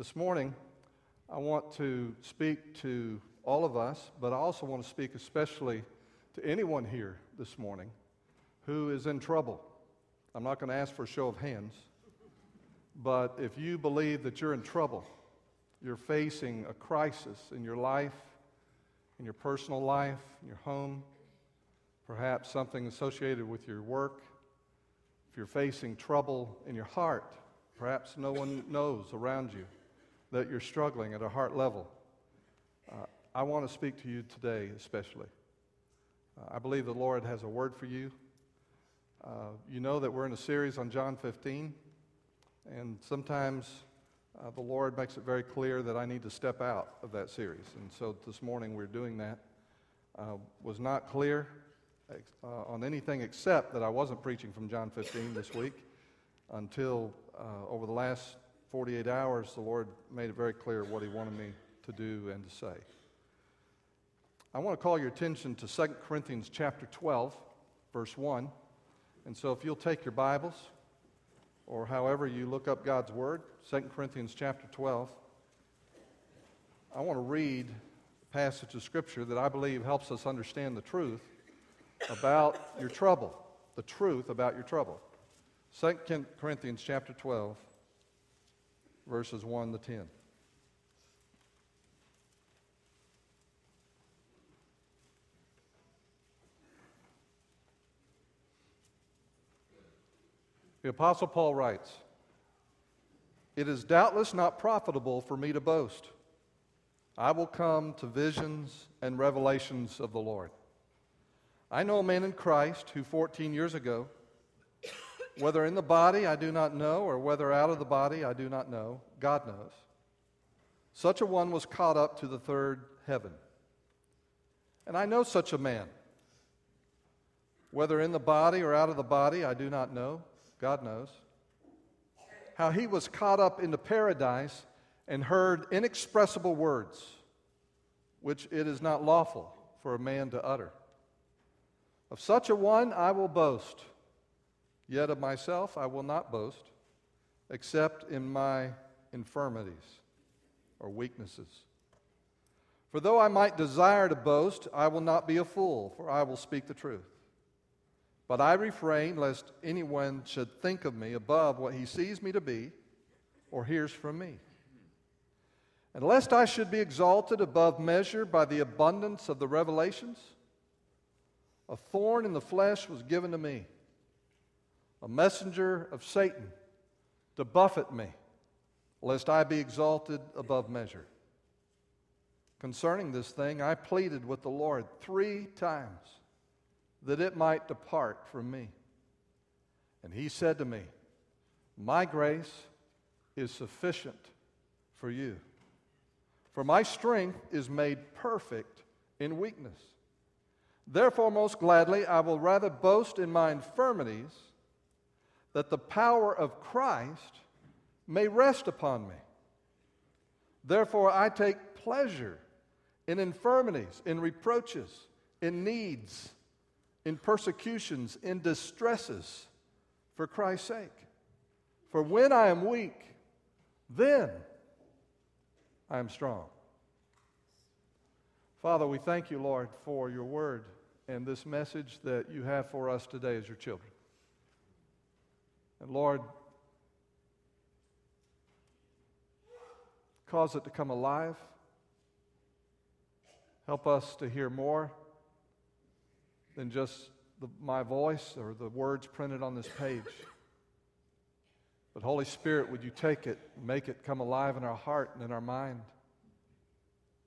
This morning, I want to speak to all of us, but I also want to speak especially to anyone here this morning who is in trouble. I'm not going to ask for a show of hands, but if you believe that you're in trouble, you're facing a crisis in your life, in your personal life, in your home, perhaps something associated with your work, if you're facing trouble in your heart, perhaps no one knows around you that you're struggling at a heart level. Uh, I want to speak to you today, especially. Uh, I believe the Lord has a word for you. Uh, you know that we're in a series on John 15, and sometimes uh, the Lord makes it very clear that I need to step out of that series. And so this morning we're doing that. Uh, was not clear uh, on anything except that I wasn't preaching from John 15 this week until over the last 48 hours, the Lord made it very clear what He wanted me to do and to say. I want to call your attention to 2 Corinthians chapter 12, verse 1. And so if you'll take your Bibles, or however you look up God's Word, 2 Corinthians chapter 12, I want to read a passage of Scripture that I believe helps us understand the truth about your trouble, the truth about your trouble. 2 Corinthians chapter 12, verses 1 to 10. The Apostle Paul writes, It is doubtless not profitable for me to boast. I will come to visions and revelations of the Lord. I know a man in Christ who 14 years ago, whether in the body I do not know, or whether out of the body I do not know, God knows. Such a one was caught up to the third heaven. And I know such a man. Whether in the body or out of the body, I do not know. God knows. How he was caught up into paradise and heard inexpressible words, which it is not lawful for a man to utter. Of such a one I will boast, yet of myself I will not boast, except in my infirmities or weaknesses. For though I might desire to boast, I will not be a fool, for I will speak the truth. But I refrain lest anyone should think of me above what he sees me to be or hears from me. And lest I should be exalted above measure by the abundance of the revelations, a thorn in the flesh was given to me, a messenger of Satan to buffet me, lest I be exalted above measure. Concerning this thing, I pleaded with the Lord three times that it might depart from me. And he said to me, My grace is sufficient for you, for my strength is made perfect in weakness. Therefore, most gladly, I will rather boast in my infirmities, that the power of Christ may rest upon me. Therefore, I take pleasure in infirmities, in reproaches, in needs, in persecutions, in distresses, for Christ's sake. For when I am weak, then I am strong. Father, we thank you, Lord, for your word and this message that you have for us today as your children. And Lord, cause it to come alive. Help us to hear more than just the, my voice or the words printed on this page. But Holy Spirit, would you take it, make it come alive in our heart and in our mind?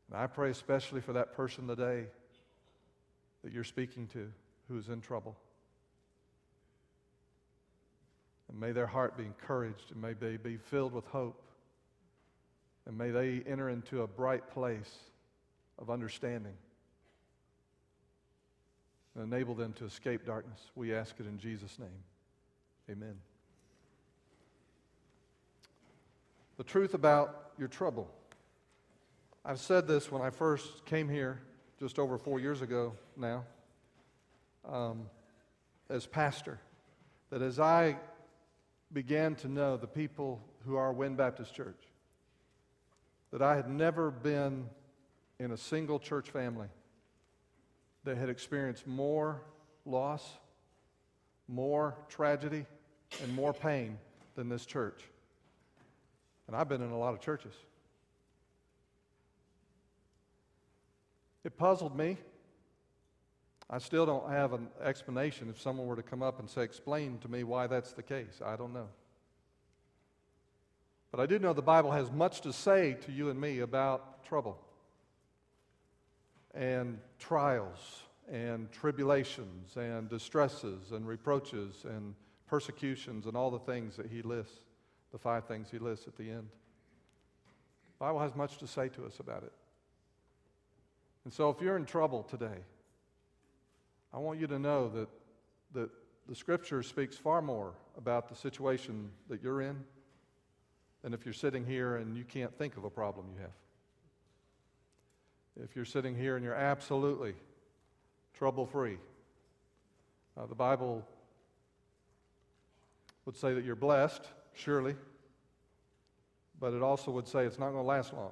And I pray especially for that person today that you're speaking to who's in trouble. And may their heart be encouraged and may they be filled with hope. And may they enter into a bright place of understanding and enable them to escape darkness. We ask it in Jesus' name. Amen. The truth about your trouble. I've said this when I first came here just over four years ago now, um, as pastor, that as I began to know the people who are Wynn Baptist Church, that I had never been in a single church family that had experienced more loss, more tragedy, and more pain than this church. And I've been in a lot of churches. It puzzled me. I still don't have an explanation. If someone were to come up and say, Explain to me why that's the case, I don't know. But I do know the Bible has much to say to you and me about trouble and trials and tribulations and distresses and reproaches and persecutions and all the things that he lists, the five things he lists at the end. The Bible has much to say to us about it. And so if you're in trouble today, I want you to know that, that the scripture speaks far more about the situation that you're in than if you're sitting here and you can't think of a problem you have. If you're sitting here and you're absolutely trouble free, uh, the Bible would say that you're blessed, surely, but it also would say it's not going to last long.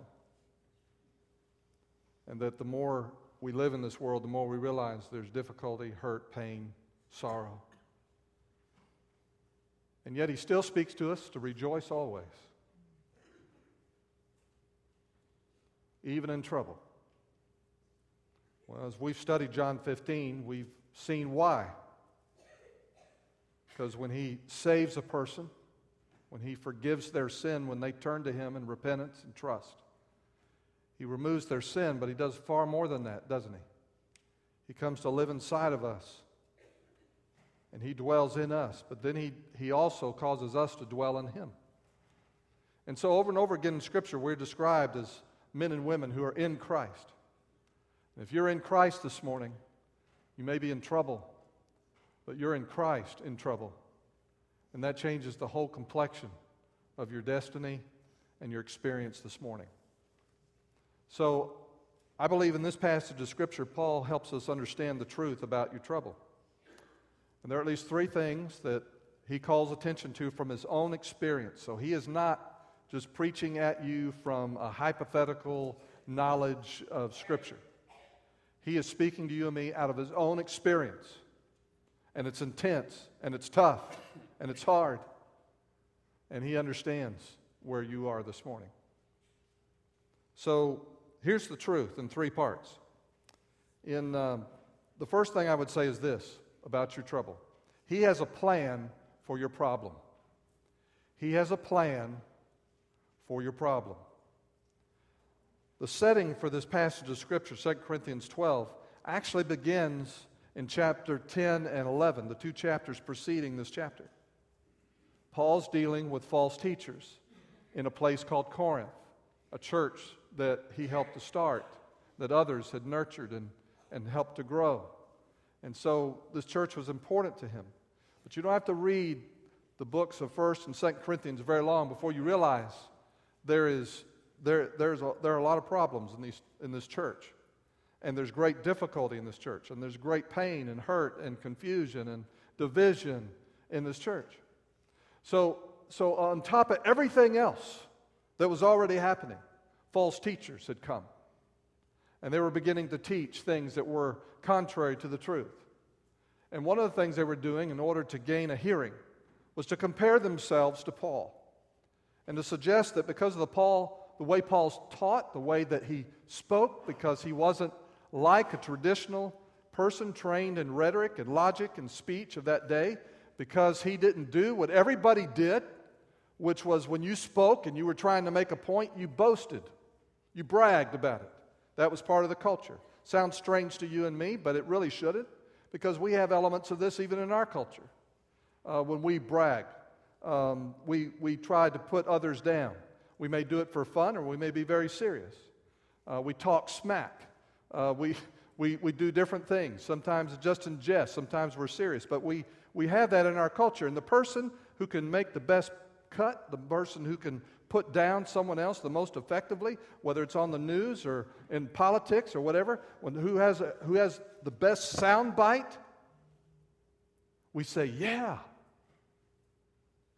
And that the more we live in this world, the more we realize there's difficulty, hurt, pain, sorrow. And yet, He still speaks to us to rejoice always, even in trouble. Well, as we've studied John 15, we've seen why. Because when He saves a person, when He forgives their sin, when they turn to Him in repentance and trust, He removes their sin, but He does far more than that, doesn't He? He comes to live inside of us and He dwells in us, but then He, he also causes us to dwell in Him. And so, over and over again in Scripture, we're described as men and women who are in Christ. And if you're in Christ this morning, you may be in trouble, but you're in Christ in trouble. And that changes the whole complexion of your destiny and your experience this morning. So, I believe in this passage of Scripture, Paul helps us understand the truth about your trouble. And there are at least three things that he calls attention to from his own experience. So he is not just preaching at you from a hypothetical knowledge of Scripture. He is speaking to you and me out of his own experience. And it's intense, and it's tough, and it's hard. And he understands where you are this morning. So here's the truth in three parts. In um, the first thing I would say is this about your trouble. He has a plan for your problem. He has a plan for your problem. The setting for this passage of Scripture, 2 Corinthians 12, actually begins in chapter 10 and 11, the two chapters preceding this chapter. Paul's dealing with false teachers in a place called Corinth, a church that he helped to start, that others had nurtured and, and helped to grow. And so this church was important to him. But you don't have to read the books of 1st and 2nd Corinthians very long before you realize there, is, there, there's a, there are a lot of problems in, these, in this church. And there's great difficulty in this church. And there's great pain and hurt and confusion and division in this church. So, so on top of everything else that was already happening, false teachers had come. And they were beginning to teach things that were contrary to the truth. And one of the things they were doing in order to gain a hearing was to compare themselves to Paul and to suggest that because of the Paul, the way Paul's taught, the way that he spoke, because he wasn't like a traditional person trained in rhetoric and logic and speech of that day, because he didn't do what everybody did, which was when you spoke and you were trying to make a point, you boasted, you bragged about it. That was part of the culture. Sounds strange to you and me, but it really shouldn't because we have elements of this even in our culture. Uh, when we brag, um, we, we try to put others down. We may do it for fun or we may be very serious. Uh, we talk smack. Uh, we, we, we do different things. Sometimes just in jest, sometimes we're serious. But we, we have that in our culture. And the person who can make the best cut, the person who can put down someone else the most effectively, whether it's on the news or in politics or whatever, when, who, has a, who has the best sound bite, we say, yeah,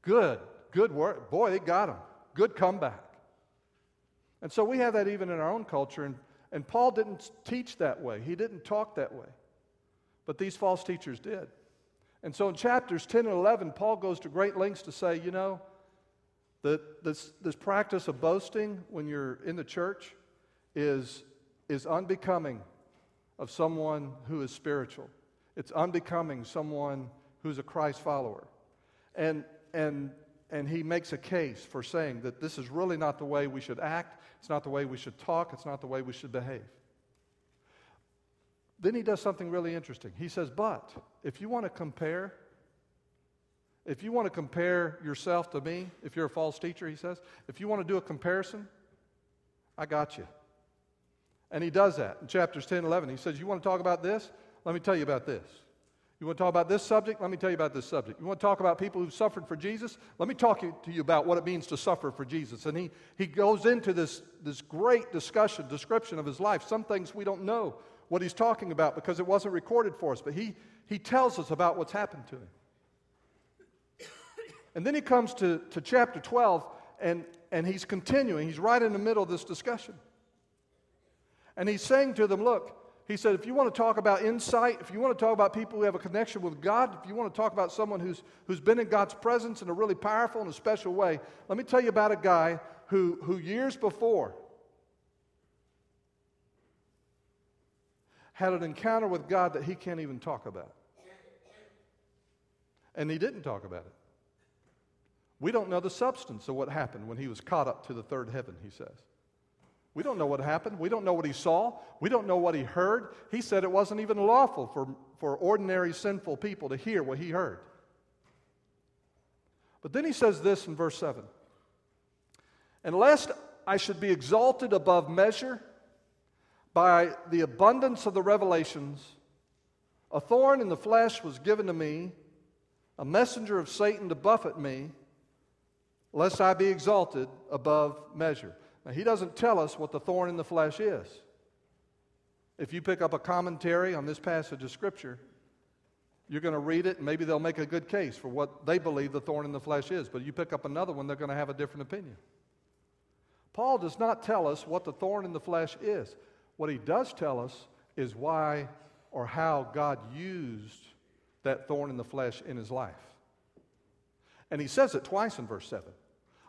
good, good work. Boy, they got him. Good comeback. And so we have that even in our own culture. And, and Paul didn't teach that way, he didn't talk that way. But these false teachers did. And so in chapters 10 and 11, Paul goes to great lengths to say, you know, that this, this practice of boasting when you're in the church is, is unbecoming of someone who is spiritual. It's unbecoming someone who's a Christ follower. And, and, and he makes a case for saying that this is really not the way we should act, it's not the way we should talk, it's not the way we should behave. Then he does something really interesting. He says, But if you want to compare, if you want to compare yourself to me, if you're a false teacher, he says, if you want to do a comparison, I got you. And he does that in chapters 10 and 11. He says, You want to talk about this? Let me tell you about this. You want to talk about this subject? Let me tell you about this subject. You want to talk about people who've suffered for Jesus? Let me talk to you about what it means to suffer for Jesus. And he, he goes into this, this great discussion, description of his life. Some things we don't know what he's talking about because it wasn't recorded for us, but he, he tells us about what's happened to him. And then he comes to, to chapter 12, and, and he's continuing. He's right in the middle of this discussion. And he's saying to them, Look, he said, if you want to talk about insight, if you want to talk about people who have a connection with God, if you want to talk about someone who's, who's been in God's presence in a really powerful and a special way, let me tell you about a guy who, who years before had an encounter with God that he can't even talk about. And he didn't talk about it. We don't know the substance of what happened when he was caught up to the third heaven, he says. We don't know what happened. We don't know what he saw. We don't know what he heard. He said it wasn't even lawful for, for ordinary sinful people to hear what he heard. But then he says this in verse 7 And lest I should be exalted above measure by the abundance of the revelations, a thorn in the flesh was given to me, a messenger of Satan to buffet me, lest I be exalted above measure. Now, he doesn't tell us what the thorn in the flesh is. If you pick up a commentary on this passage of Scripture, you're going to read it, and maybe they'll make a good case for what they believe the thorn in the flesh is. But you pick up another one, they're going to have a different opinion. Paul does not tell us what the thorn in the flesh is. What he does tell us is why or how God used that thorn in the flesh in his life. And he says it twice in verse 7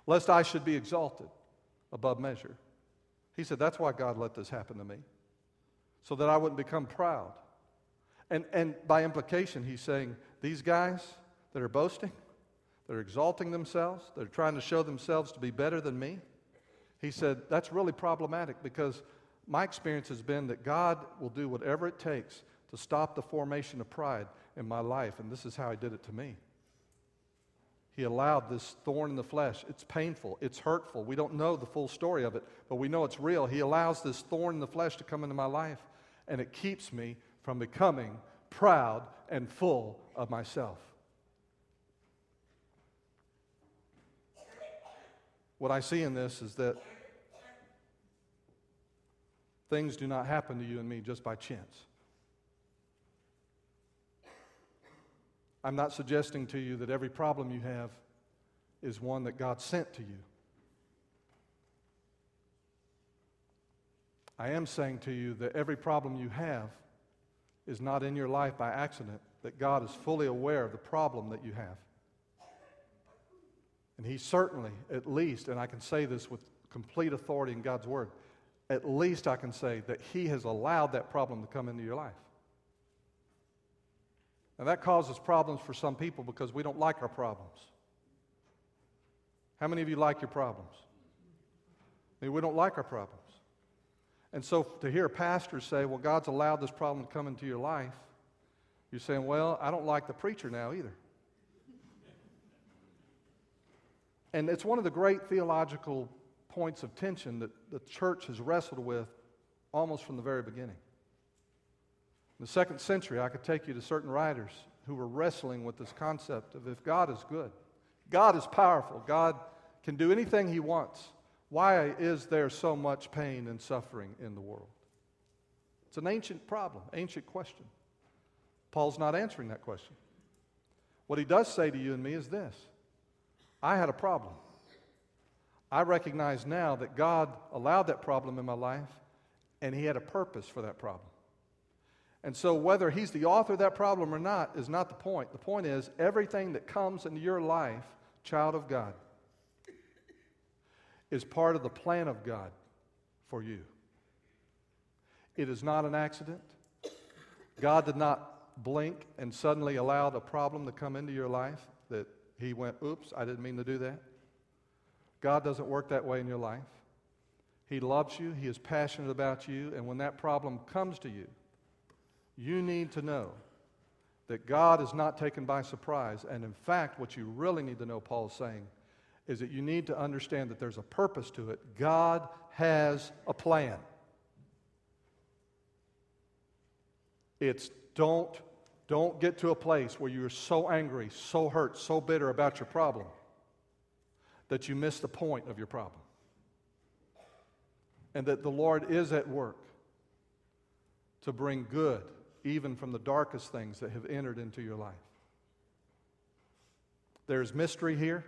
lest I should be exalted above measure. He said, That's why God let this happen to me, so that I wouldn't become proud. And, and by implication, he's saying, These guys that are boasting, that are exalting themselves, that are trying to show themselves to be better than me, he said, That's really problematic because my experience has been that God will do whatever it takes to stop the formation of pride in my life, and this is how he did it to me. He allowed this thorn in the flesh. It's painful, it's hurtful. We don't know the full story of it, but we know it's real. He allows this thorn in the flesh to come into my life, and it keeps me from becoming proud and full of myself. What I see in this is that things do not happen to you and me just by chance. I'm not suggesting to you that every problem you have is one that God sent to you. I am saying to you that every problem you have is not in your life by accident, that God is fully aware of the problem that you have. And He certainly, at least, and I can say this with complete authority in God's Word, at least I can say that He has allowed that problem to come into your life. And that causes problems for some people because we don't like our problems. How many of you like your problems? I mean, we don't like our problems. And so to hear a pastor say, well, God's allowed this problem to come into your life, you're saying, well, I don't like the preacher now either. And it's one of the great theological points of tension that the church has wrestled with almost from the very beginning. In the second century, I could take you to certain writers who were wrestling with this concept of if God is good, God is powerful, God can do anything He wants, why is there so much pain and suffering in the world? It's an ancient problem, ancient question. Paul's not answering that question. What he does say to you and me is this I had a problem. I recognize now that God allowed that problem in my life and He had a purpose for that problem. And so, whether He's the author of that problem or not is not the point. The point is, everything that comes into your life, child of God, is part of the plan of God for you. It is not an accident. God did not blink and suddenly allowed a problem to come into your life that He went, oops, I didn't mean to do that. God doesn't work that way in your life. He loves you, He is passionate about you, and when that problem comes to you, you need to know that God is not taken by surprise. And in fact, what you really need to know, Paul is saying, is that you need to understand that there's a purpose to it. God has a plan. It's don't, don't get to a place where you're so angry, so hurt, so bitter about your problem that you miss the point of your problem. And that the Lord is at work to bring good even from the darkest things that have entered into your life. There's mystery here.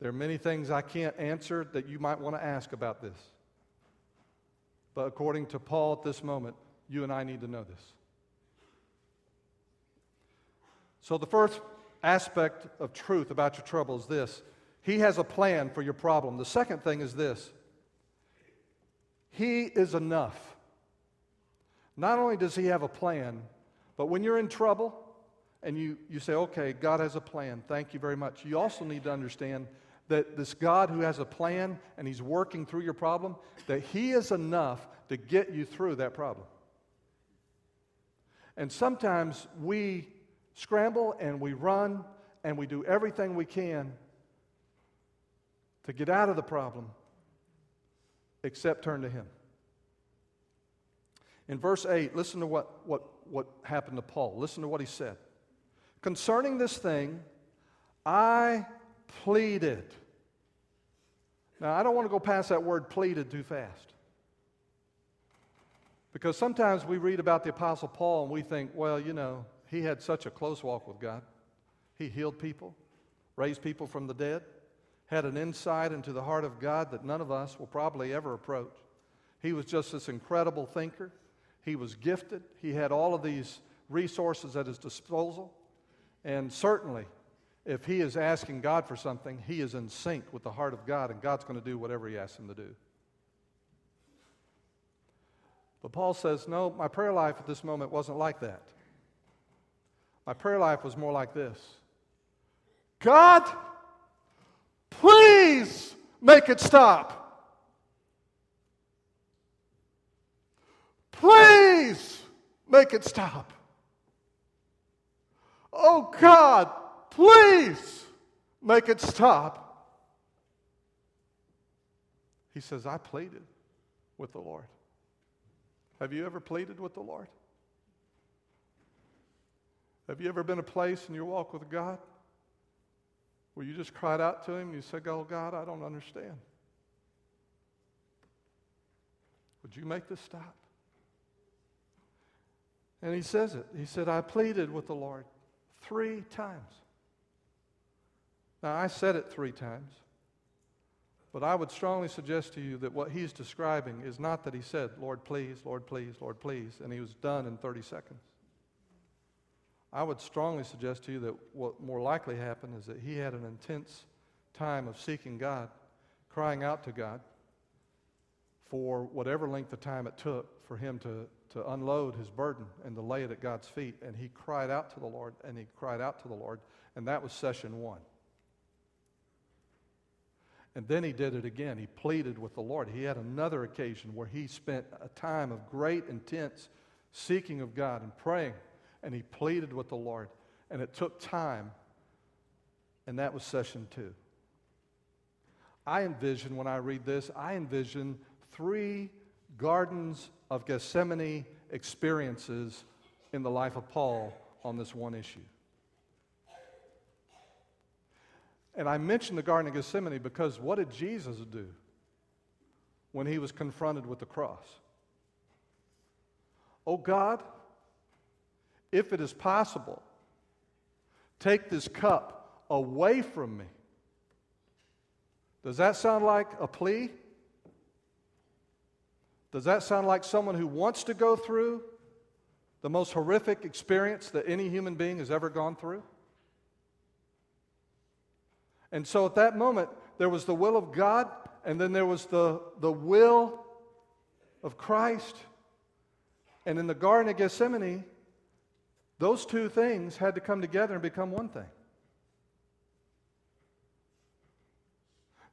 There are many things I can't answer that you might want to ask about this. But according to Paul at this moment, you and I need to know this. So, the first aspect of truth about your trouble is this He has a plan for your problem. The second thing is this He is enough. Not only does He have a plan, but when you're in trouble and you, you say, okay, God has a plan, thank you very much, you also need to understand that this God who has a plan and He's working through your problem, that He is enough to get you through that problem. And sometimes we scramble and we run and we do everything we can to get out of the problem except turn to Him. In verse 8, listen to what, what, what happened to Paul. Listen to what he said. Concerning this thing, I pleaded. Now, I don't want to go past that word pleaded too fast. Because sometimes we read about the Apostle Paul and we think, well, you know, he had such a close walk with God. He healed people, raised people from the dead, had an insight into the heart of God that none of us will probably ever approach. He was just this incredible thinker. He was gifted. He had all of these resources at his disposal. And certainly, if he is asking God for something, he is in sync with the heart of God, and God's going to do whatever he asks him to do. But Paul says, No, my prayer life at this moment wasn't like that. My prayer life was more like this God, please make it stop. Please make it stop. Oh God, please make it stop. He says, I pleaded with the Lord. Have you ever pleaded with the Lord? Have you ever been a place in your walk with God where you just cried out to Him and you said, Oh God, I don't understand? Would you make this stop? And he says it. He said, I pleaded with the Lord three times. Now, I said it three times. But I would strongly suggest to you that what he's describing is not that he said, Lord, please, Lord, please, Lord, please, and he was done in 30 seconds. I would strongly suggest to you that what more likely happened is that he had an intense time of seeking God, crying out to God for whatever length of time it took for him to, to unload his burden and to lay it at God's feet. And he cried out to the Lord, and he cried out to the Lord, and that was session one. And then he did it again. He pleaded with the Lord. He had another occasion where he spent a time of great, intense seeking of God and praying. And he pleaded with the Lord. And it took time. And that was session two. I envision, when I read this, I envision three gardens of Gethsemane experiences in the life of Paul on this one issue. And I mention the Garden of Gethsemane because what did Jesus do when he was confronted with the cross? Oh God, if it is possible, take this cup away from me. Does that sound like a plea? Does that sound like someone who wants to go through the most horrific experience that any human being has ever gone through? And so at that moment, there was the will of God, and then there was the, the will of Christ. And in the Garden of Gethsemane, those two things had to come together and become one thing.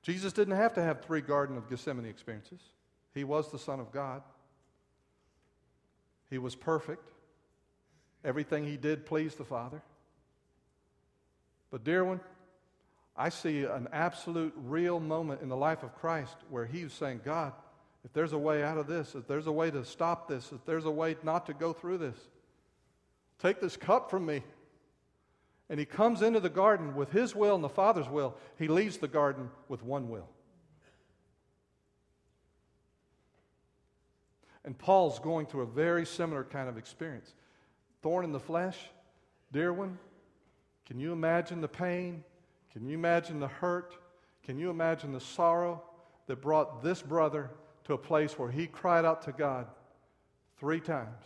Jesus didn't have to have three Garden of Gethsemane experiences. He was the Son of God. He was perfect. Everything he did pleased the Father. But, dear one, I see an absolute real moment in the life of Christ where he was saying, God, if there's a way out of this, if there's a way to stop this, if there's a way not to go through this, take this cup from me. And he comes into the garden with his will and the Father's will. He leaves the garden with one will. And Paul's going through a very similar kind of experience. Thorn in the flesh, dear one, can you imagine the pain? Can you imagine the hurt? Can you imagine the sorrow that brought this brother to a place where he cried out to God three times,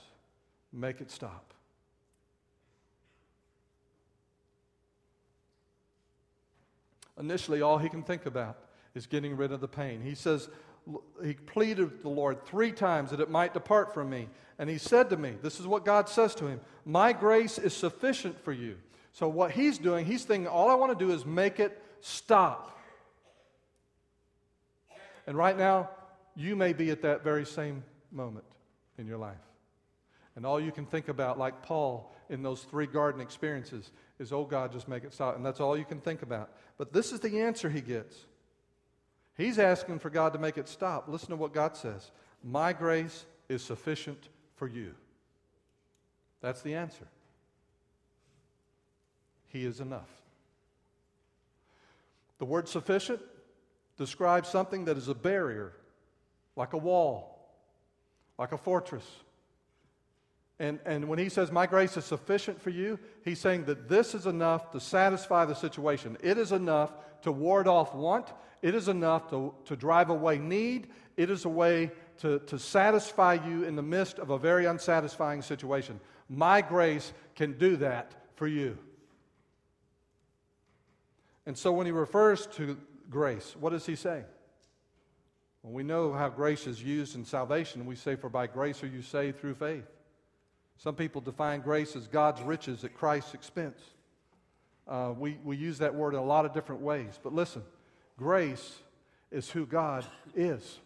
make it stop? Initially, all he can think about is getting rid of the pain. He says, he pleaded with the Lord three times that it might depart from me. And he said to me, This is what God says to him My grace is sufficient for you. So, what he's doing, he's thinking, all I want to do is make it stop. And right now, you may be at that very same moment in your life. And all you can think about, like Paul in those three garden experiences, is, oh God, just make it stop. And that's all you can think about. But this is the answer he gets. He's asking for God to make it stop. Listen to what God says My grace is sufficient for you. That's the answer. He is enough. The word sufficient describes something that is a barrier, like a wall, like a fortress. And, and when he says, My grace is sufficient for you, he's saying that this is enough to satisfy the situation. It is enough to ward off want. It is enough to, to drive away need. It is a way to, to satisfy you in the midst of a very unsatisfying situation. My grace can do that for you. And so when he refers to grace, what does he say? Well, we know how grace is used in salvation. We say, For by grace are you saved through faith. Some people define grace as God's riches at Christ's expense. Uh, we, we use that word in a lot of different ways. But listen, grace is who God is.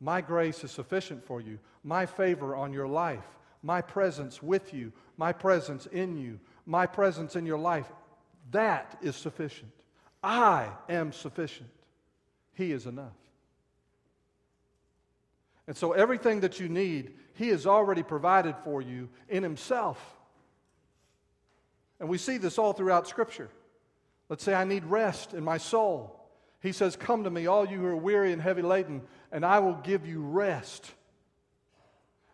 My grace is sufficient for you. My favor on your life, my presence with you, my presence in you, my presence in your life that is sufficient. I am sufficient. He is enough. And so, everything that you need, He has already provided for you in Himself. And we see this all throughout Scripture. Let's say, I need rest in my soul. He says, Come to me, all you who are weary and heavy laden, and I will give you rest.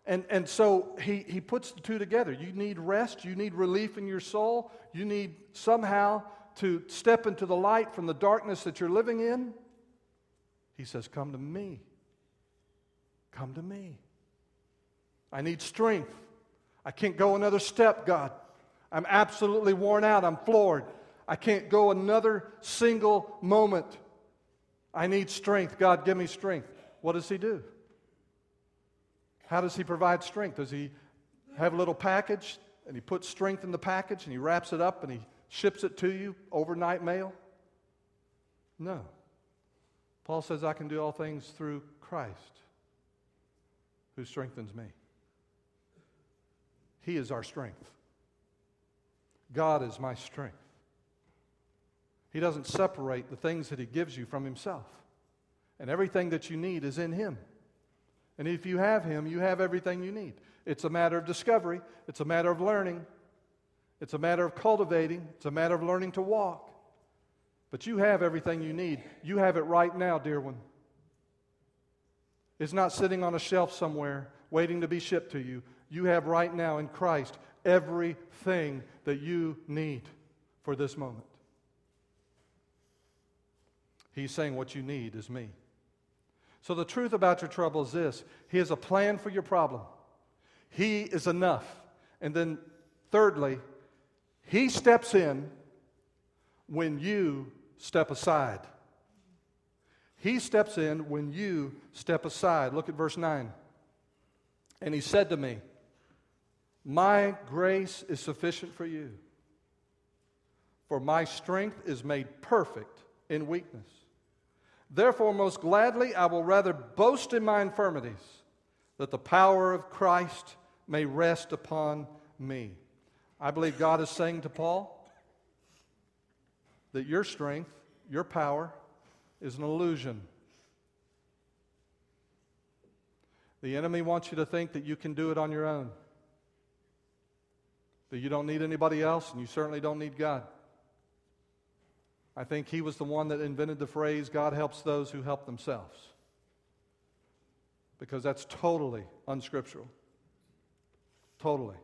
And, and so he, he puts the two together. You need rest, you need relief in your soul, you need somehow to step into the light from the darkness that you're living in. He says, Come to me. Come to me. I need strength. I can't go another step, God. I'm absolutely worn out. I'm floored. I can't go another single moment. I need strength. God, give me strength. What does He do? How does he provide strength? Does he have a little package and he puts strength in the package and he wraps it up and he ships it to you overnight mail? No. Paul says, I can do all things through Christ who strengthens me. He is our strength. God is my strength. He doesn't separate the things that He gives you from Himself. And everything that you need is in Him. And if you have Him, you have everything you need. It's a matter of discovery, it's a matter of learning, it's a matter of cultivating, it's a matter of learning to walk. But you have everything you need. You have it right now, dear one. It's not sitting on a shelf somewhere waiting to be shipped to you. You have right now in Christ everything that you need for this moment. He's saying, What you need is me. So the truth about your trouble is this He has a plan for your problem, He is enough. And then, thirdly, He steps in when you step aside. He steps in when you step aside. Look at verse 9. And he said to me, My grace is sufficient for you, for my strength is made perfect in weakness. Therefore, most gladly, I will rather boast in my infirmities, that the power of Christ may rest upon me. I believe God is saying to Paul that your strength, your power, is an illusion. The enemy wants you to think that you can do it on your own, that you don't need anybody else, and you certainly don't need God. I think he was the one that invented the phrase, God helps those who help themselves. Because that's totally unscriptural. Totally.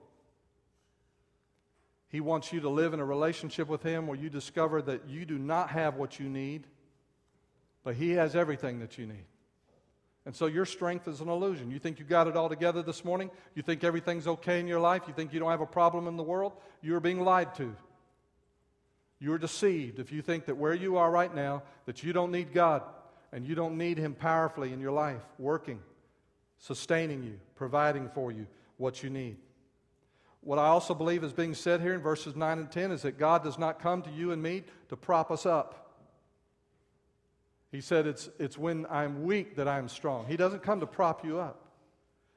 He wants you to live in a relationship with Him where you discover that you do not have what you need, but He has everything that you need. And so your strength is an illusion. You think you got it all together this morning? You think everything's okay in your life? You think you don't have a problem in the world? You're being lied to. You're deceived if you think that where you are right now, that you don't need God and you don't need Him powerfully in your life, working, sustaining you, providing for you what you need. What I also believe is being said here in verses 9 and 10 is that God does not come to you and me to prop us up. He said, It's, it's when I'm weak that I'm strong. He doesn't come to prop you up.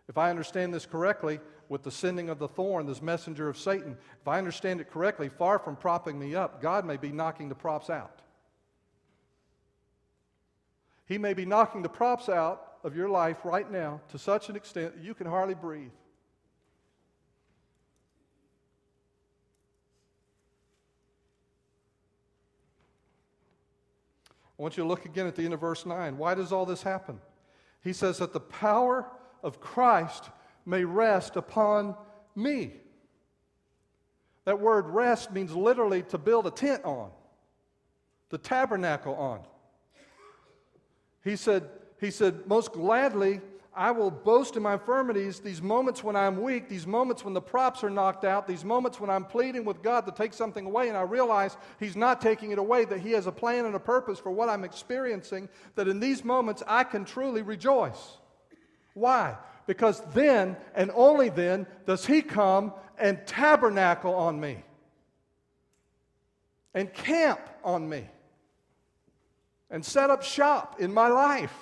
If I understand this correctly, with the sending of the thorn, this messenger of Satan, if I understand it correctly, far from propping me up, God may be knocking the props out. He may be knocking the props out of your life right now to such an extent that you can hardly breathe. I want you to look again at the end of verse 9. Why does all this happen? He says that the power of Christ may rest upon me. That word rest means literally to build a tent on, the tabernacle on. He said, he said, most gladly I will boast in my infirmities, these moments when I'm weak, these moments when the props are knocked out, these moments when I'm pleading with God to take something away, and I realize He's not taking it away, that He has a plan and a purpose for what I'm experiencing, that in these moments I can truly rejoice. Why? Because then and only then does He come and tabernacle on me and camp on me and set up shop in my life.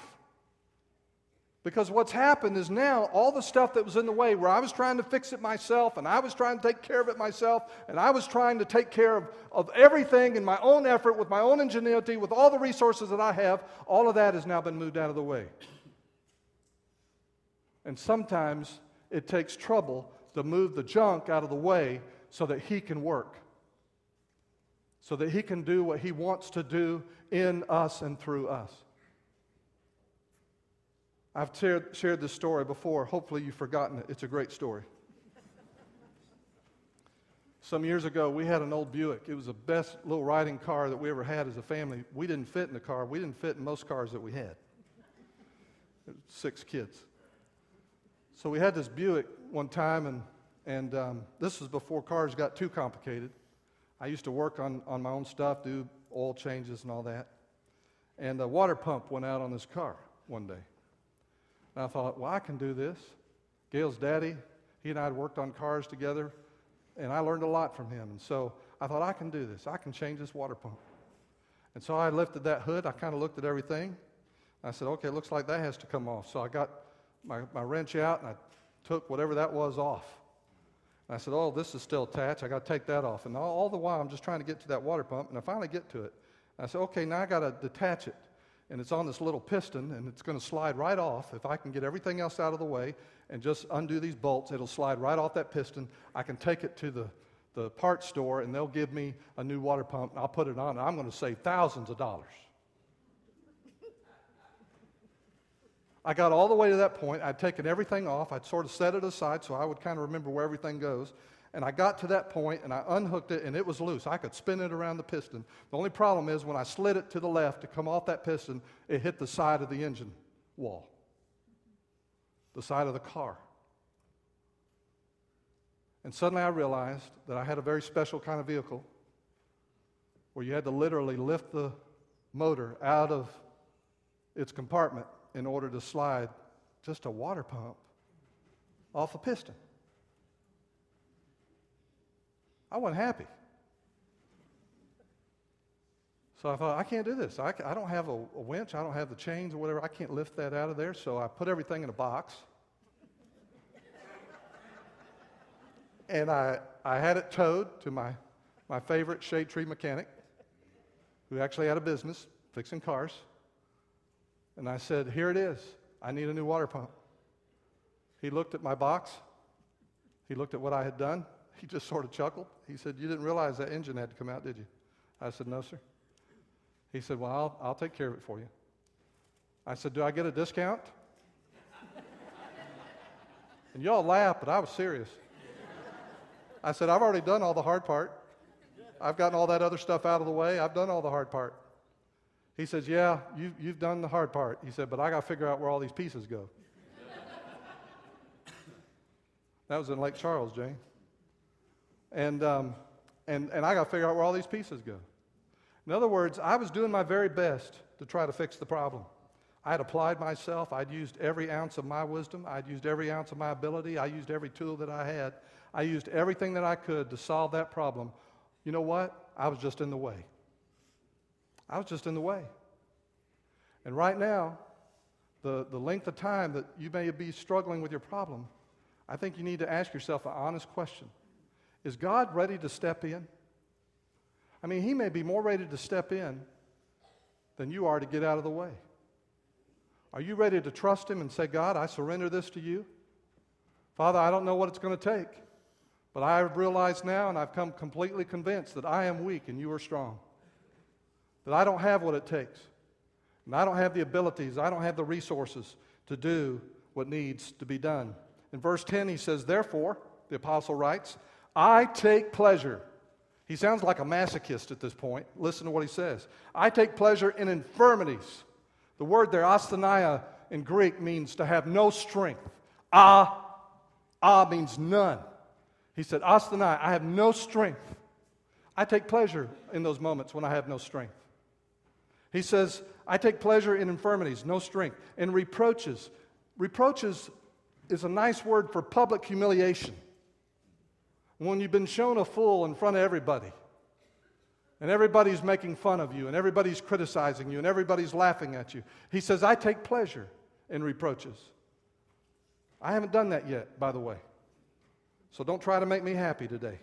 Because what's happened is now all the stuff that was in the way, where I was trying to fix it myself and I was trying to take care of it myself and I was trying to take care of, of everything in my own effort, with my own ingenuity, with all the resources that I have, all of that has now been moved out of the way. And sometimes it takes trouble to move the junk out of the way so that He can work, so that He can do what He wants to do in us and through us. I've shared, shared this story before. Hopefully, you've forgotten it. It's a great story. Some years ago, we had an old Buick. It was the best little riding car that we ever had as a family. We didn't fit in the car. We didn't fit in most cars that we had. Six kids. So we had this Buick one time, and, and um, this was before cars got too complicated. I used to work on, on my own stuff, do oil changes and all that. And the water pump went out on this car one day. And I thought, well, I can do this. Gail's daddy, he and I had worked on cars together, and I learned a lot from him. And so I thought, I can do this. I can change this water pump. And so I lifted that hood. I kind of looked at everything. I said, okay, it looks like that has to come off. So I got my, my wrench out and I took whatever that was off. And I said, Oh, this is still attached. I got to take that off. And all, all, the while, I'm just trying to get to that water pump. And I finally get to it. And I said, Okay, now I got to detach it. And it's on this little piston, and it's going to slide right off. If I can get everything else out of the way and just undo these bolts, it'll slide right off that piston. I can take it to the, the parts store, and they'll give me a new water pump, and I'll put it on. And I'm going to save thousands of dollars. I got all the way to that point. I'd taken everything off. I'd sort of set it aside so I would kind of remember where everything goes. And I got to that point and I unhooked it and it was loose. I could spin it around the piston. The only problem is when I slid it to the left to come off that piston, it hit the side of the engine wall, the side of the car. And suddenly I realized that I had a very special kind of vehicle where you had to literally lift the motor out of its compartment in order to slide just a water pump off a piston. I wasn't happy. So I thought, I can't do this. I, I don't have a, a winch. I don't have the chains or whatever. I can't lift that out of there. So I put everything in a box. and I, I had it towed to my, my favorite shade tree mechanic, who actually had a business fixing cars. And I said, Here it is. I need a new water pump. He looked at my box. He looked at what I had done. He just sort of chuckled. He said, You didn't realize that engine had to come out, did you? I said, No, sir. He said, Well, I'll, I'll take care of it for you. I said, Do I get a discount? and y'all laughed, but I was serious. I said, I've already done all the hard part. I've gotten all that other stuff out of the way. I've done all the hard part. He says, Yeah, you, you've done the hard part. He said, But I got to figure out where all these pieces go. that was in Lake Charles, Jane. And, um, and, and I got to figure out where all these pieces go. In other words, I was doing my very best to try to fix the problem. I had applied myself. I'd used every ounce of my wisdom. I'd used every ounce of my ability. I used every tool that I had. I used everything that I could to solve that problem. You know what? I was just in the way. I was just in the way. And right now, the, the length of time that you may be struggling with your problem, I think you need to ask yourself an honest question Is God ready to step in? I mean, He may be more ready to step in than you are to get out of the way. Are you ready to trust Him and say, God, I surrender this to you? Father, I don't know what it's going to take, but I have realized now and I've come completely convinced that I am weak and you are strong that I don't have what it takes. And I don't have the abilities, I don't have the resources to do what needs to be done. In verse 10, he says, Therefore, the apostle writes, I take pleasure. He sounds like a masochist at this point. Listen to what he says. I take pleasure in infirmities. The word there, asthenia, in Greek means to have no strength. Ah, ah means none. He said, asthenia, I have no strength. I take pleasure in those moments when I have no strength. He says, I take pleasure in infirmities, no strength, and reproaches. Reproaches is a nice word for public humiliation. When you've been shown a fool in front of everybody, and everybody's making fun of you, and everybody's criticizing you, and everybody's laughing at you, he says, I take pleasure in reproaches. I haven't done that yet, by the way. So don't try to make me happy today.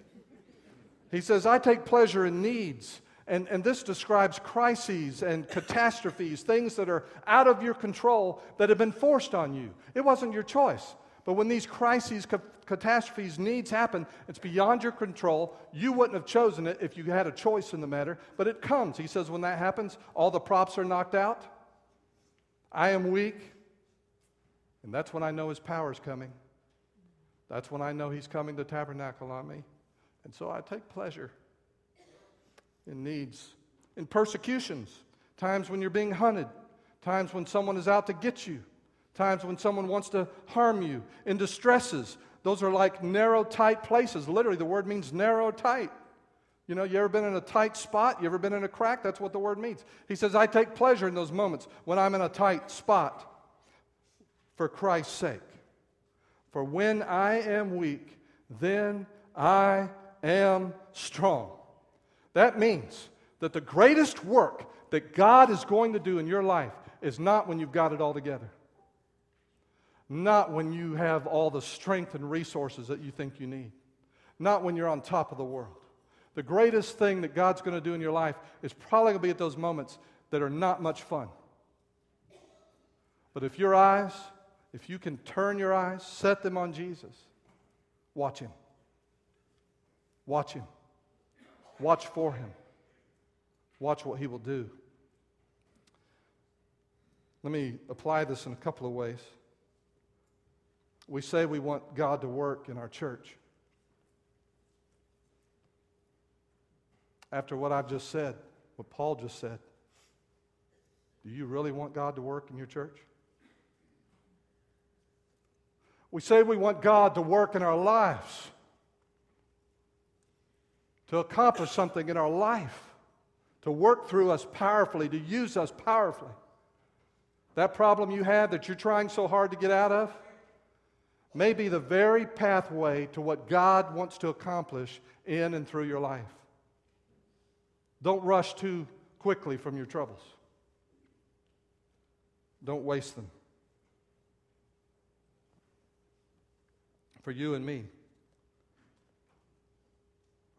He says, I take pleasure in needs and, and this describes crises and catastrophes, things that are out of your control that have been forced on you. It wasn't your choice. But when these crises, ca- catastrophes, needs happen, it's beyond your control. You wouldn't have chosen it if you had a choice in the matter, but it comes. He says, when that happens, all the props are knocked out. I am weak, and that's when I know his power is coming. That's when I know he's coming to tabernacle on me. And so I take pleasure in needs, in persecutions, times when you're being hunted, times when someone is out to get you, times when someone wants to harm you, in distresses. Those are like narrow, tight places. Literally, the word means narrow, tight. You know, you ever been in a tight spot? You ever been in a crack? That's what the word means. He says, I take pleasure in those moments when I'm in a tight spot for Christ's sake. For when I am weak, then I am strong. That means that the greatest work that God is going to do in your life is not when you've got it all together, not when you have all the strength and resources that you think you need, not when you're on top of the world. The greatest thing that God's going to do in your life is probably going to be at those moments that are not much fun. But if your eyes, if you can turn your eyes, set them on Jesus, watch Him. Watch Him. Watch for him. Watch what he will do. Let me apply this in a couple of ways. We say we want God to work in our church. after what I've just said, what Paul just said, do you really want God to work in your church? We say we want God to work in our lives, to accomplish something in our life, to work through us powerfully, to use us powerfully. That problem you have that you're trying so hard to get out of may be the very pathway to what God wants to accomplish in and through your life. Don't rush too quickly from your troubles. Don't waste them. For you and me,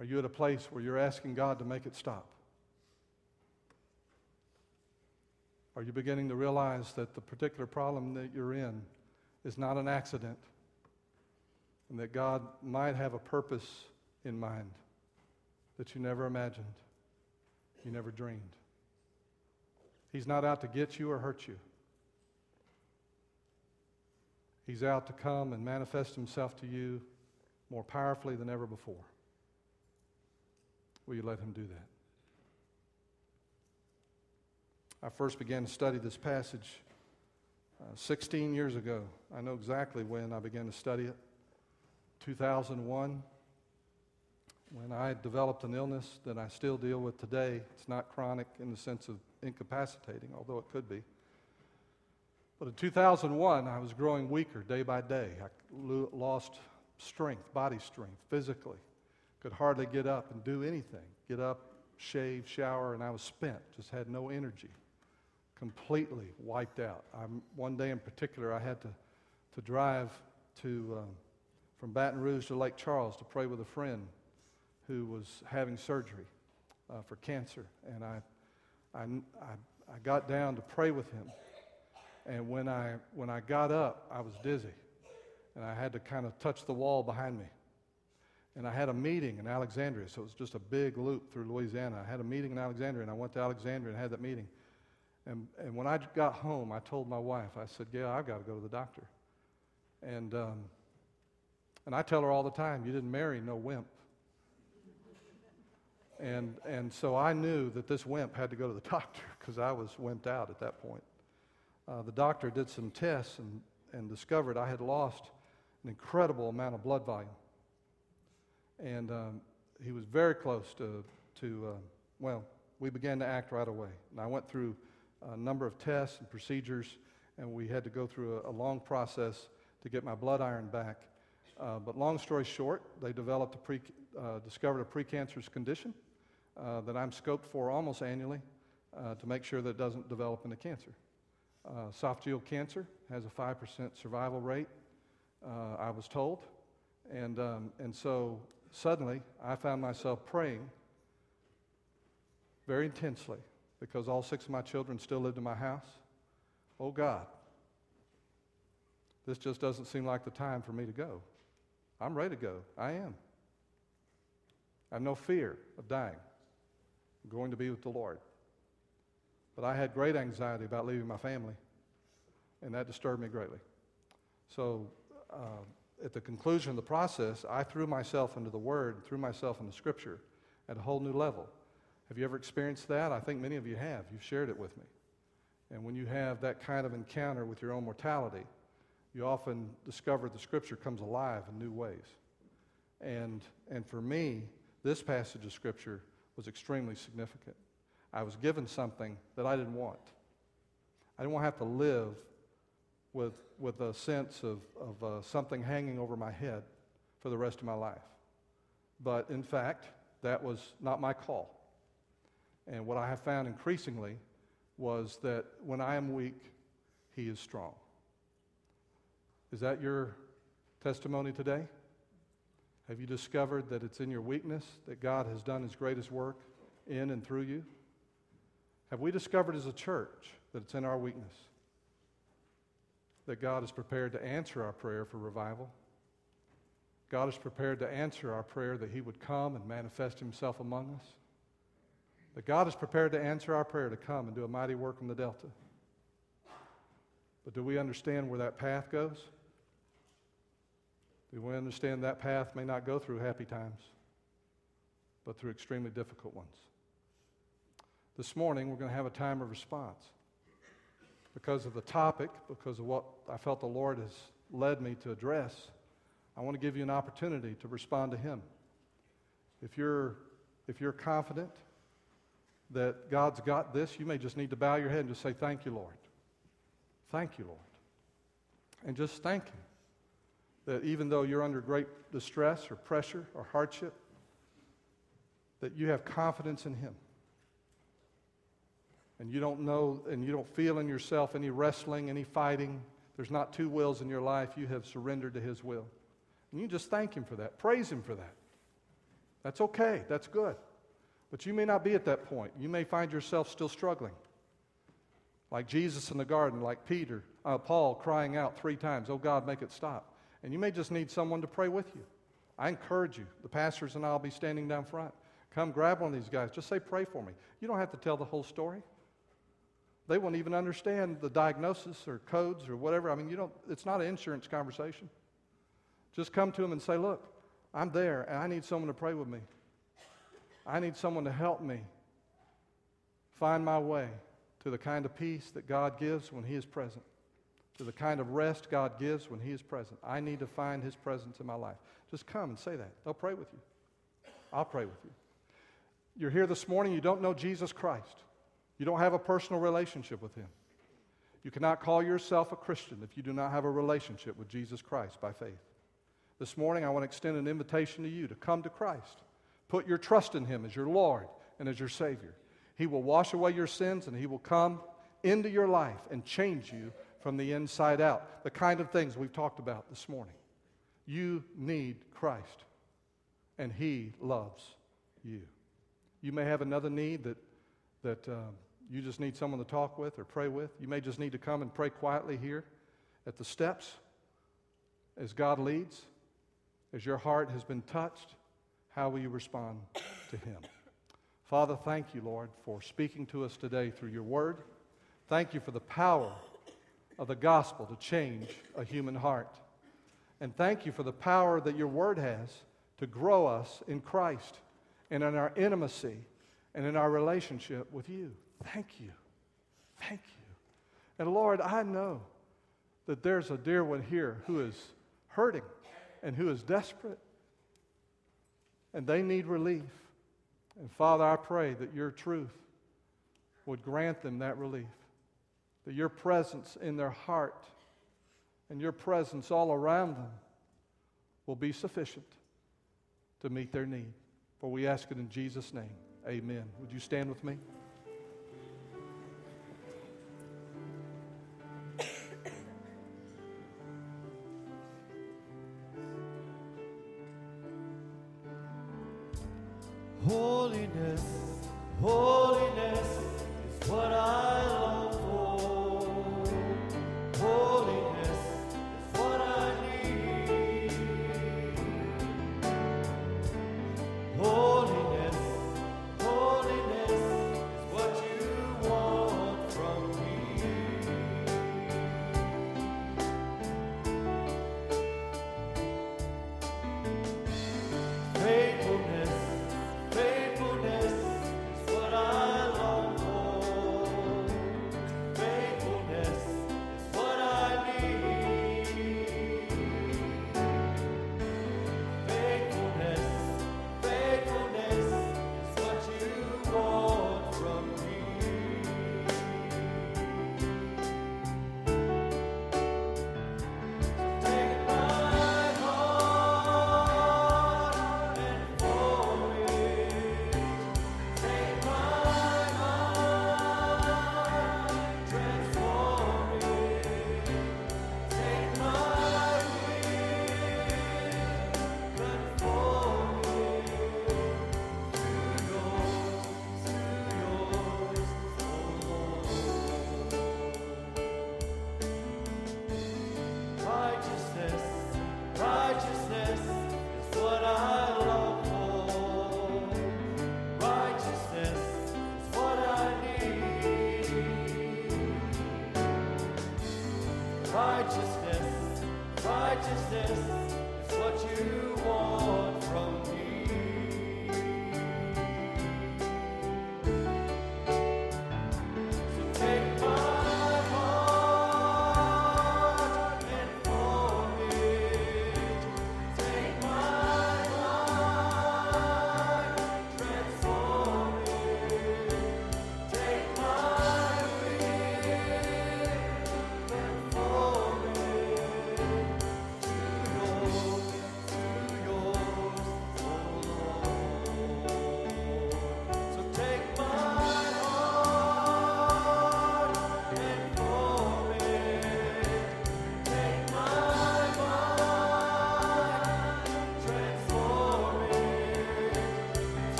are you at a place where you're asking God to make it stop? Are you beginning to realize that the particular problem that you're in is not an accident and that God might have a purpose in mind that you never imagined, you never dreamed? He's not out to get you or hurt you. He's out to come and manifest himself to you more powerfully than ever before. Will you let him do that? I first began to study this passage uh, 16 years ago. I know exactly when I began to study it. 2001, when I developed an illness that I still deal with today. It's not chronic in the sense of incapacitating, although it could be. But in 2001, I was growing weaker day by day. I lost strength, body strength, physically. Could hardly get up and do anything. Get up, shave, shower, and I was spent, just had no energy completely wiped out. I'm, one day in particular, I had to, to drive to, um, from Baton Rouge to Lake Charles to pray with a friend who was having surgery uh, for cancer. And I, I, I, I got down to pray with him. And when I, when I got up, I was dizzy. And I had to kind of touch the wall behind me. And I had a meeting in Alexandria, so it was just a big loop through Louisiana. I had a meeting in Alexandria, and I went to Alexandria and had that meeting. And, and when I got home, I told my wife, I said, Yeah, I've got to go to the doctor. And, um, and I tell her all the time, You didn't marry no wimp. And, and so I knew that this wimp had to go to the doctor because I was wimped out at that point. Uh, the doctor did some tests and, and discovered I had lost an incredible amount of blood volume. And um, he was very close to, to uh, well, we began to act right away. And I went through a number of tests and procedures, and we had to go through a, a long process to get my blood iron back. Uh, but long story short, they developed a pre, uh, discovered a precancerous condition uh, that I'm scoped for almost annually uh, to make sure that it doesn't develop into cancer. Uh, esophageal cancer has a 5% survival rate, uh, I was told. And, um, and so suddenly I found myself praying very intensely because all six of my children still lived in my house. Oh God, this just doesn't seem like the time for me to go. I'm ready to go. I am. I have no fear of dying. I'm going to be with the Lord. But I had great anxiety about leaving my family, and that disturbed me greatly. So, uh, at the conclusion of the process, I threw myself into the Word, threw myself into Scripture at a whole new level. Have you ever experienced that? I think many of you have. You've shared it with me. And when you have that kind of encounter with your own mortality, you often discover the scripture comes alive in new ways. And, and for me, this passage of scripture was extremely significant. I was given something that I didn't want. I didn't want to have to live with, with a sense of, of uh, something hanging over my head for the rest of my life. But in fact, that was not my call. And what I have found increasingly was that when I am weak, He is strong. Is that your testimony today? Have you discovered that it's in your weakness that God has done His greatest work in and through you? Have we discovered as a church that it's in our weakness that God is prepared to answer our prayer for revival? God is prepared to answer our prayer that He would come and manifest Himself among us? That God is prepared to answer our prayer to come and do a mighty work in the Delta. But do we understand where that path goes? Do we understand that path may not go through happy times, but through extremely difficult ones. This morning, we're going to have a time of response. Because of the topic, because of what I felt the Lord has led me to address, I want to give you an opportunity to respond to Him. If you're, if you're confident that God's got this, you may just need to bow your head and just say, Thank you, Lord. Thank you, Lord. And just thank Him that even though you're under great distress or pressure or hardship, that you have confidence in Him. And you don't know and you don't feel in yourself any wrestling, any fighting. There's not two wills in your life. You have surrendered to His will. And you just thank Him for that, praise Him for that. That's okay, that's good. But you may not be at that point. You may find yourself still struggling. Like Jesus in the garden, like Peter, uh, Paul crying out three times, Oh God, make it stop. And you may just need someone to pray with you. I encourage you. The pastors and I will be standing down front. Come grab one of these guys. Just say, Pray for me. You don't have to tell the whole story. They won't even understand the diagnosis or codes or whatever. I mean, you don't, it's not an insurance conversation. Just come to them and say, Look, I'm there and I need someone to pray with me. I need someone to help me find my way to the kind of peace that God gives when He is present, to the kind of rest God gives when He is present. I need to find His presence in my life. Just come and say that. They'll pray with you. I'll pray with you. You're here this morning, you don't know Jesus Christ, you don't have a personal relationship with Him. You cannot call yourself a Christian if you do not have a relationship with Jesus Christ by faith. This morning, I want to extend an invitation to you to come to Christ. Put your trust in Him as your Lord and as your Savior. He will wash away your sins and He will come into your life and change you from the inside out. The kind of things we've talked about this morning. You need Christ, and He loves you. You may have another need that, that um, you just need someone to talk with or pray with. You may just need to come and pray quietly here at the steps as God leads, as your heart has been touched how will you respond to him? Father, thank you, Lord, for speaking to us today through your word. Thank you for the power of the gospel to change a human heart. And thank you for the power that your word has to grow us in Christ and in our intimacy and in our relationship with you. Thank you. Thank you. And Lord, I know that there's a dear one here who is hurting and who is desperate and they need relief. And Father, I pray that your truth would grant them that relief, that your presence in their heart and your presence all around them will be sufficient to meet their need. For we ask it in Jesus' name. Amen. Would you stand with me?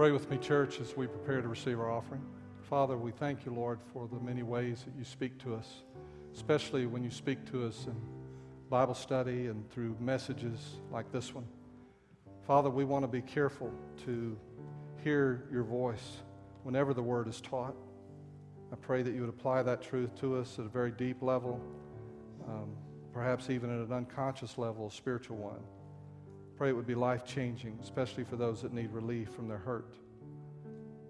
Pray with me, church, as we prepare to receive our offering. Father, we thank you, Lord, for the many ways that you speak to us, especially when you speak to us in Bible study and through messages like this one. Father, we want to be careful to hear your voice whenever the word is taught. I pray that you would apply that truth to us at a very deep level, um, perhaps even at an unconscious level, a spiritual one. Pray it would be life changing, especially for those that need relief from their hurt.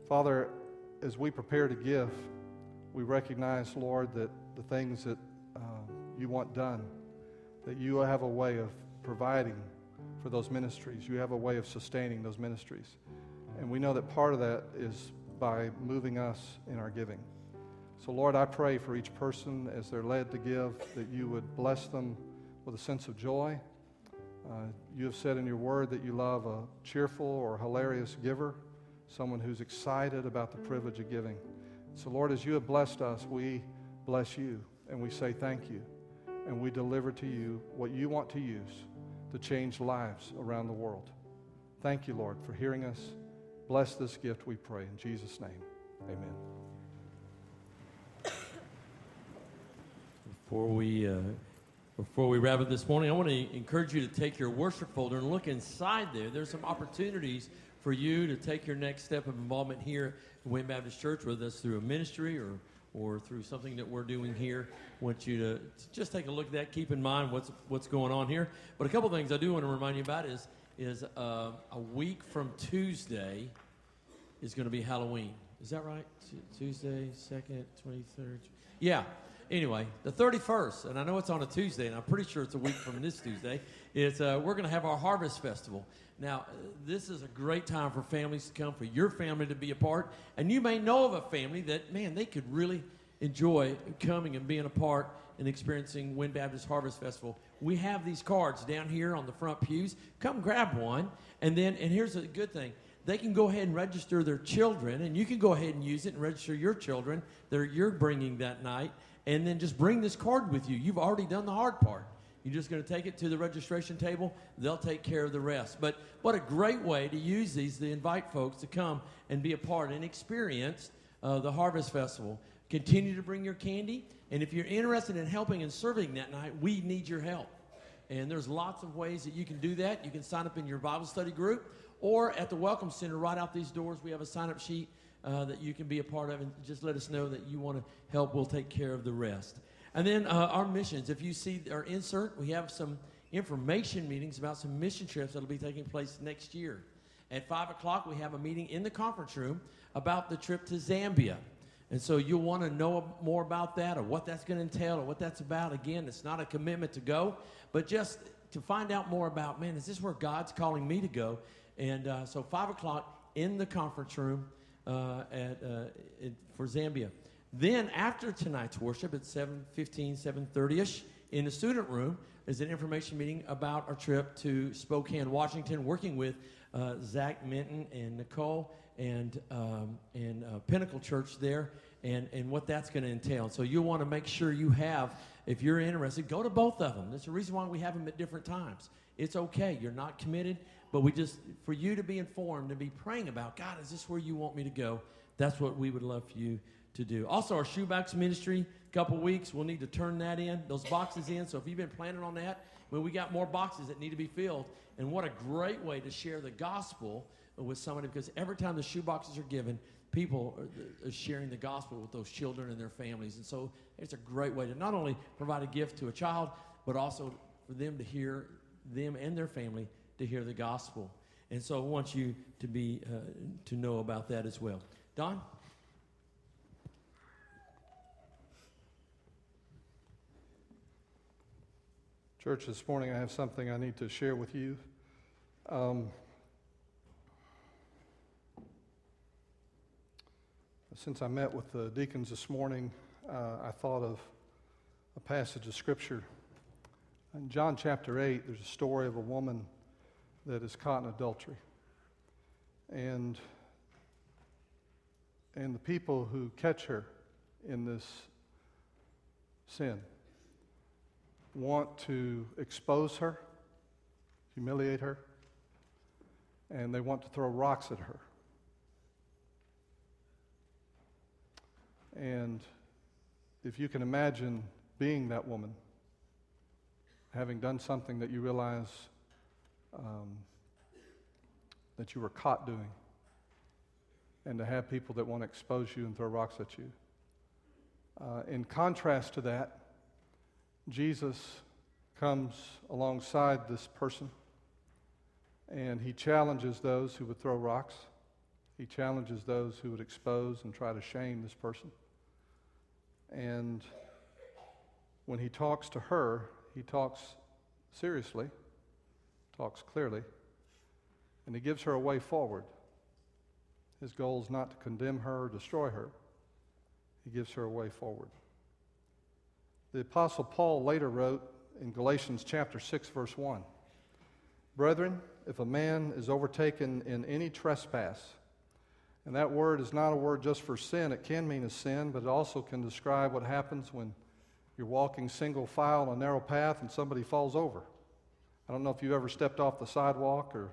Father, as we prepare to give, we recognize, Lord, that the things that uh, you want done, that you have a way of providing for those ministries. You have a way of sustaining those ministries. And we know that part of that is by moving us in our giving. So, Lord, I pray for each person as they're led to give that you would bless them with a sense of joy. Uh, you have said in your word that you love a cheerful or hilarious giver someone who's excited about the privilege of giving. So, Lord, as you have blessed us, we bless you and we say thank you. And we deliver to you what you want to use to change lives around the world. Thank you, Lord, for hearing us. Bless this gift, we pray. In Jesus' name, amen. Before we, uh, before we wrap up this morning, I want to encourage you to take your worship folder and look inside there. There's some opportunities for you to take your next step of involvement here at Wayne Baptist Church, whether that's through a ministry or, or through something that we're doing here. I want you to just take a look at that. Keep in mind what's, what's going on here. But a couple things I do want to remind you about is, is uh, a week from Tuesday is going to be Halloween. Is that right? T- Tuesday, 2nd, 23rd? Yeah. Anyway, the 31st, and I know it's on a Tuesday, and I'm pretty sure it's a week from this Tuesday, is uh, we're going to have our Harvest Festival. Now, this is a great time for families to come, for your family to be a part. And you may know of a family that, man, they could really enjoy coming and being a part and experiencing Wynne Baptist Harvest Festival. We have these cards down here on the front pews. Come grab one. And then, and here's a good thing they can go ahead and register their children, and you can go ahead and use it and register your children that you're bringing that night. And then just bring this card with you. You've already done the hard part. You're just going to take it to the registration table. They'll take care of the rest. But what a great way to use these to invite folks to come and be a part and experience uh, the Harvest Festival. Continue to bring your candy. And if you're interested in helping and serving that night, we need your help. And there's lots of ways that you can do that. You can sign up in your Bible study group or at the Welcome Center right out these doors. We have a sign up sheet uh, that you can be a part of. And just let us know that you want to help. We'll take care of the rest. And then uh, our missions. If you see our insert, we have some information meetings about some mission trips that will be taking place next year. At 5 o'clock, we have a meeting in the conference room about the trip to Zambia. And so you'll want to know more about that or what that's going to entail or what that's about. Again, it's not a commitment to go, but just to find out more about, man, is this where God's calling me to go? And uh, so 5 o'clock in the conference room uh, at, uh, for Zambia. Then after tonight's worship at 7.15, 7.30ish in the student room is an information meeting about our trip to Spokane, Washington, working with uh, Zach Minton and Nicole and, um, and uh, Pinnacle Church there and, and what that's going to entail. So you'll want to make sure you have, if you're interested, go to both of them. That's the reason why we have them at different times. It's okay. You're not committed, but we just, for you to be informed and be praying about, God, is this where you want me to go? That's what we would love for you to do. Also, our shoebox ministry, couple weeks, we'll need to turn that in, those boxes in. So if you've been planning on that, well, we got more boxes that need to be filled. And what a great way to share the gospel with somebody because every time the shoeboxes are given, people uh, are, sharing the gospel with those children and their families. And so it's a great way to not only provide a gift to a child, but also for them to hear, them and their family to hear the gospel. And so I want you to be, uh, to know about that as well. Don? Church, this morning I have something I need to share with you. Um, since I met with the deacons this morning, uh, I thought of a passage of Scripture. In John chapter 8, there's a story of a woman that is caught in adultery. And, and the people who catch her in this sin want to expose her, humiliate her, and they want to throw rocks at her. And if you can imagine being that woman, having done something that you realize um, that you were caught doing, and to have people that want to expose you and throw rocks at you. Uh, in contrast to that, Jesus comes alongside this person and he challenges those who would throw rocks. He challenges those who would expose and try to shame this person. And when he talks to her, he talks seriously, talks clearly, and he gives her a way forward. His goal is not to condemn her or destroy her, he gives her a way forward. The Apostle Paul later wrote in Galatians chapter 6, verse 1 Brethren, if a man is overtaken in any trespass, and that word is not a word just for sin, it can mean a sin, but it also can describe what happens when you're walking single file on a narrow path and somebody falls over. I don't know if you've ever stepped off the sidewalk or,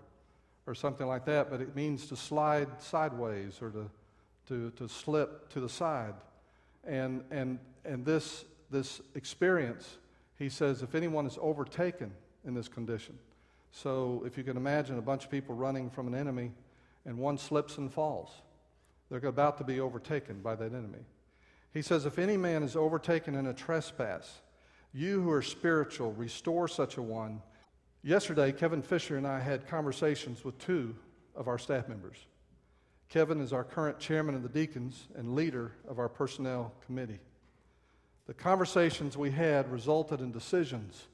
or something like that, but it means to slide sideways or to, to, to slip to the side. And, and, and this, this experience, he says, if anyone is overtaken in this condition, so if you can imagine a bunch of people running from an enemy and one slips and falls, they're about to be overtaken by that enemy. He says, If any man is overtaken in a trespass, you who are spiritual, restore such a one. Yesterday, Kevin Fisher and I had conversations with two of our staff members. Kevin is our current chairman of the deacons and leader of our personnel committee. The conversations we had resulted in decisions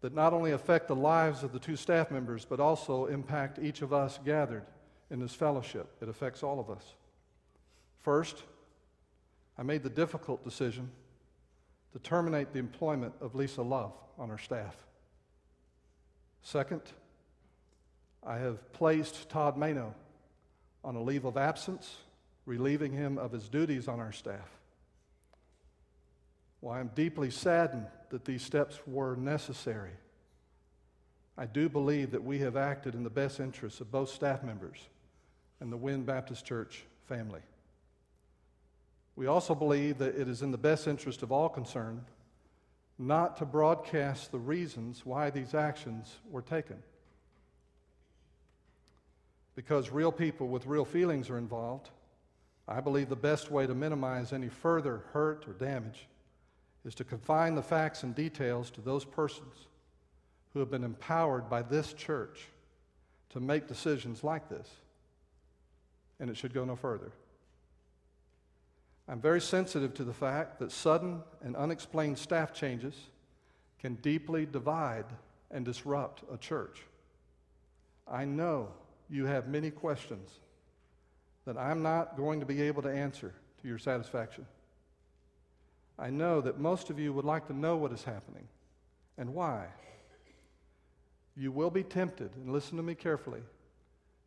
that not only affect the lives of the two staff members, but also impact each of us gathered in this fellowship. It affects all of us. First, I made the difficult decision to terminate the employment of Lisa Love on our staff. Second, I have placed Todd Mano on a leave of absence, relieving him of his duties on our staff. While I'm deeply saddened that these steps were necessary. I do believe that we have acted in the best interests of both staff members and the Wynne Baptist Church family. We also believe that it is in the best interest of all concerned not to broadcast the reasons why these actions were taken. Because real people with real feelings are involved, I believe the best way to minimize any further hurt or damage is to confine the facts and details to those persons who have been empowered by this church to make decisions like this. And it should go no further. I'm very sensitive to the fact that sudden and unexplained staff changes can deeply divide and disrupt a church. I know you have many questions that I'm not going to be able to answer to your satisfaction. I know that most of you would like to know what is happening and why. You will be tempted, and listen to me carefully,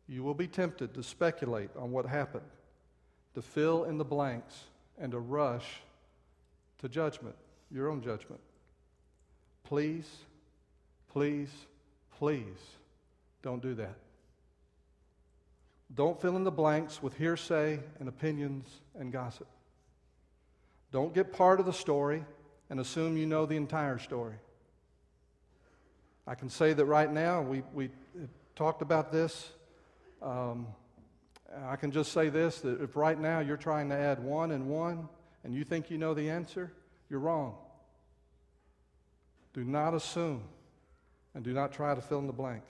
you will be tempted to speculate on what happened, to fill in the blanks, and to rush to judgment, your own judgment. Please, please, please don't do that. Don't fill in the blanks with hearsay and opinions and gossip. Don't get part of the story and assume you know the entire story. I can say that right now, we, we talked about this. Um, I can just say this that if right now you're trying to add one and one and you think you know the answer, you're wrong. Do not assume and do not try to fill in the blank.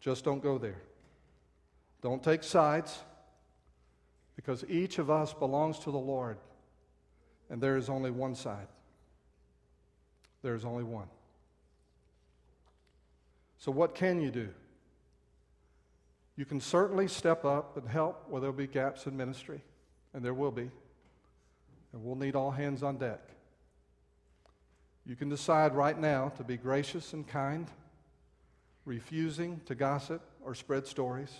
Just don't go there. Don't take sides because each of us belongs to the Lord. And there is only one side. There is only one. So, what can you do? You can certainly step up and help where there'll be gaps in ministry, and there will be. and we'll need all hands on deck. You can decide right now to be gracious and kind, refusing to gossip or spread stories,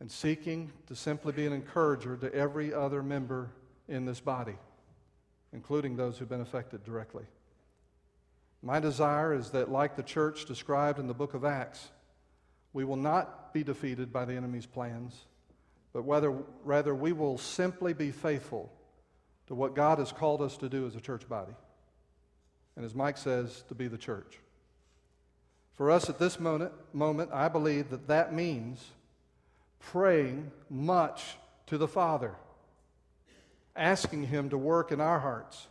and seeking to simply be an encourager to every other member in this body, including those who've been affected directly. My desire is that, like the church described in the book of Acts, we will not be defeated by the enemy's plans, but whether, rather we will simply be faithful to what God has called us to do as a church body. And as Mike says, to be the church. For us at this moment, moment, I believe that that means praying much to the Father, asking Him to work in our hearts,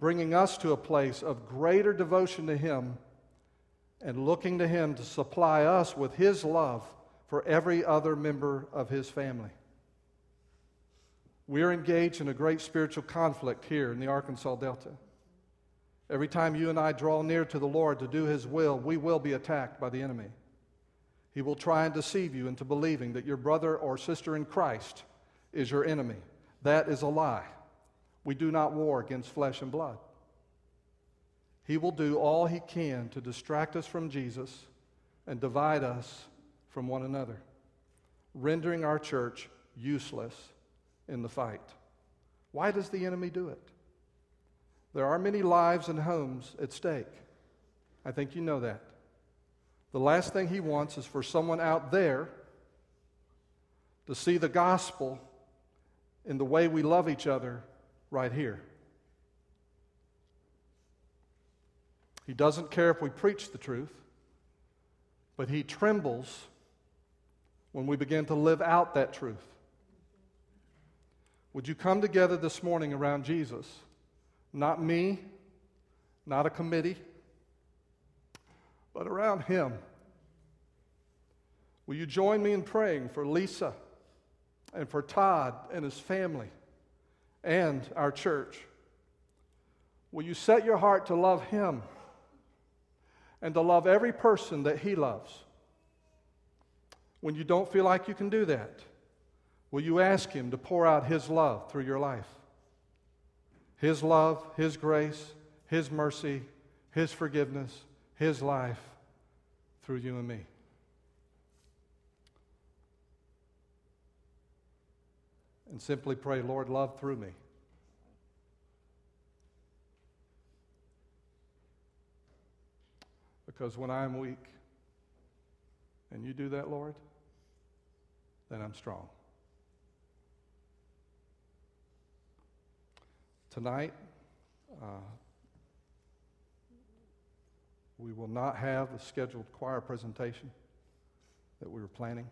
bringing us to a place of greater devotion to Him, and looking to Him to supply us with His love for every other member of His family. We are engaged in a great spiritual conflict here in the Arkansas Delta. Every time you and I draw near to the Lord to do His will, we will be attacked by the enemy. He will try and deceive you into believing that your brother or sister in Christ is your enemy. That is a lie. We do not war against flesh and blood. He will do all he can to distract us from Jesus and divide us from one another, rendering our church useless in the fight. Why does the enemy do it? There are many lives and homes at stake. I think you know that. The last thing he wants is for someone out there to see the gospel in the way we love each other right here. He doesn't care if we preach the truth, but he trembles when we begin to live out that truth. Would you come together this morning around Jesus? Not me, not a committee, but around Him. Will you join me in praying for Lisa and for Todd and his family and our church? Will you set your heart to love Him and to love every person that He loves? When you don't feel like you can do that, will you ask Him to pour out His love through your life? His love, His grace, His mercy, His forgiveness, His life through you and me. And simply pray, Lord, love through me. Because when I am weak, and you do that, Lord, then I'm strong. Tonight, uh, we will not have the scheduled choir presentation that we were planning.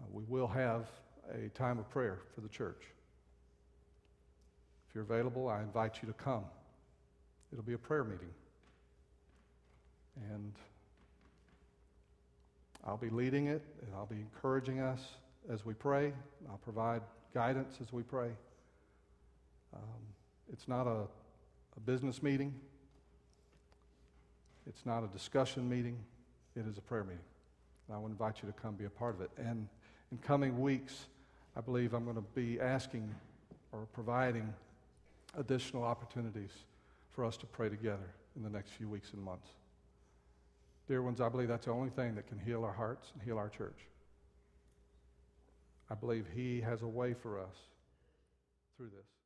Uh, we will have a time of prayer for the church. If you're available, I invite you to come. It'll be a prayer meeting. And I'll be leading it, and I'll be encouraging us as we pray. I'll provide guidance as we pray. Um, it's not a, a business meeting, it's not a discussion meeting, it is a prayer meeting. And I would invite you to come be a part of it. And in coming weeks, I believe I'm going to be asking or providing additional opportunities for us to pray together in the next few weeks and months. Dear ones, I believe that's the only thing that can heal our hearts and heal our church. I believe He has a way for us through this.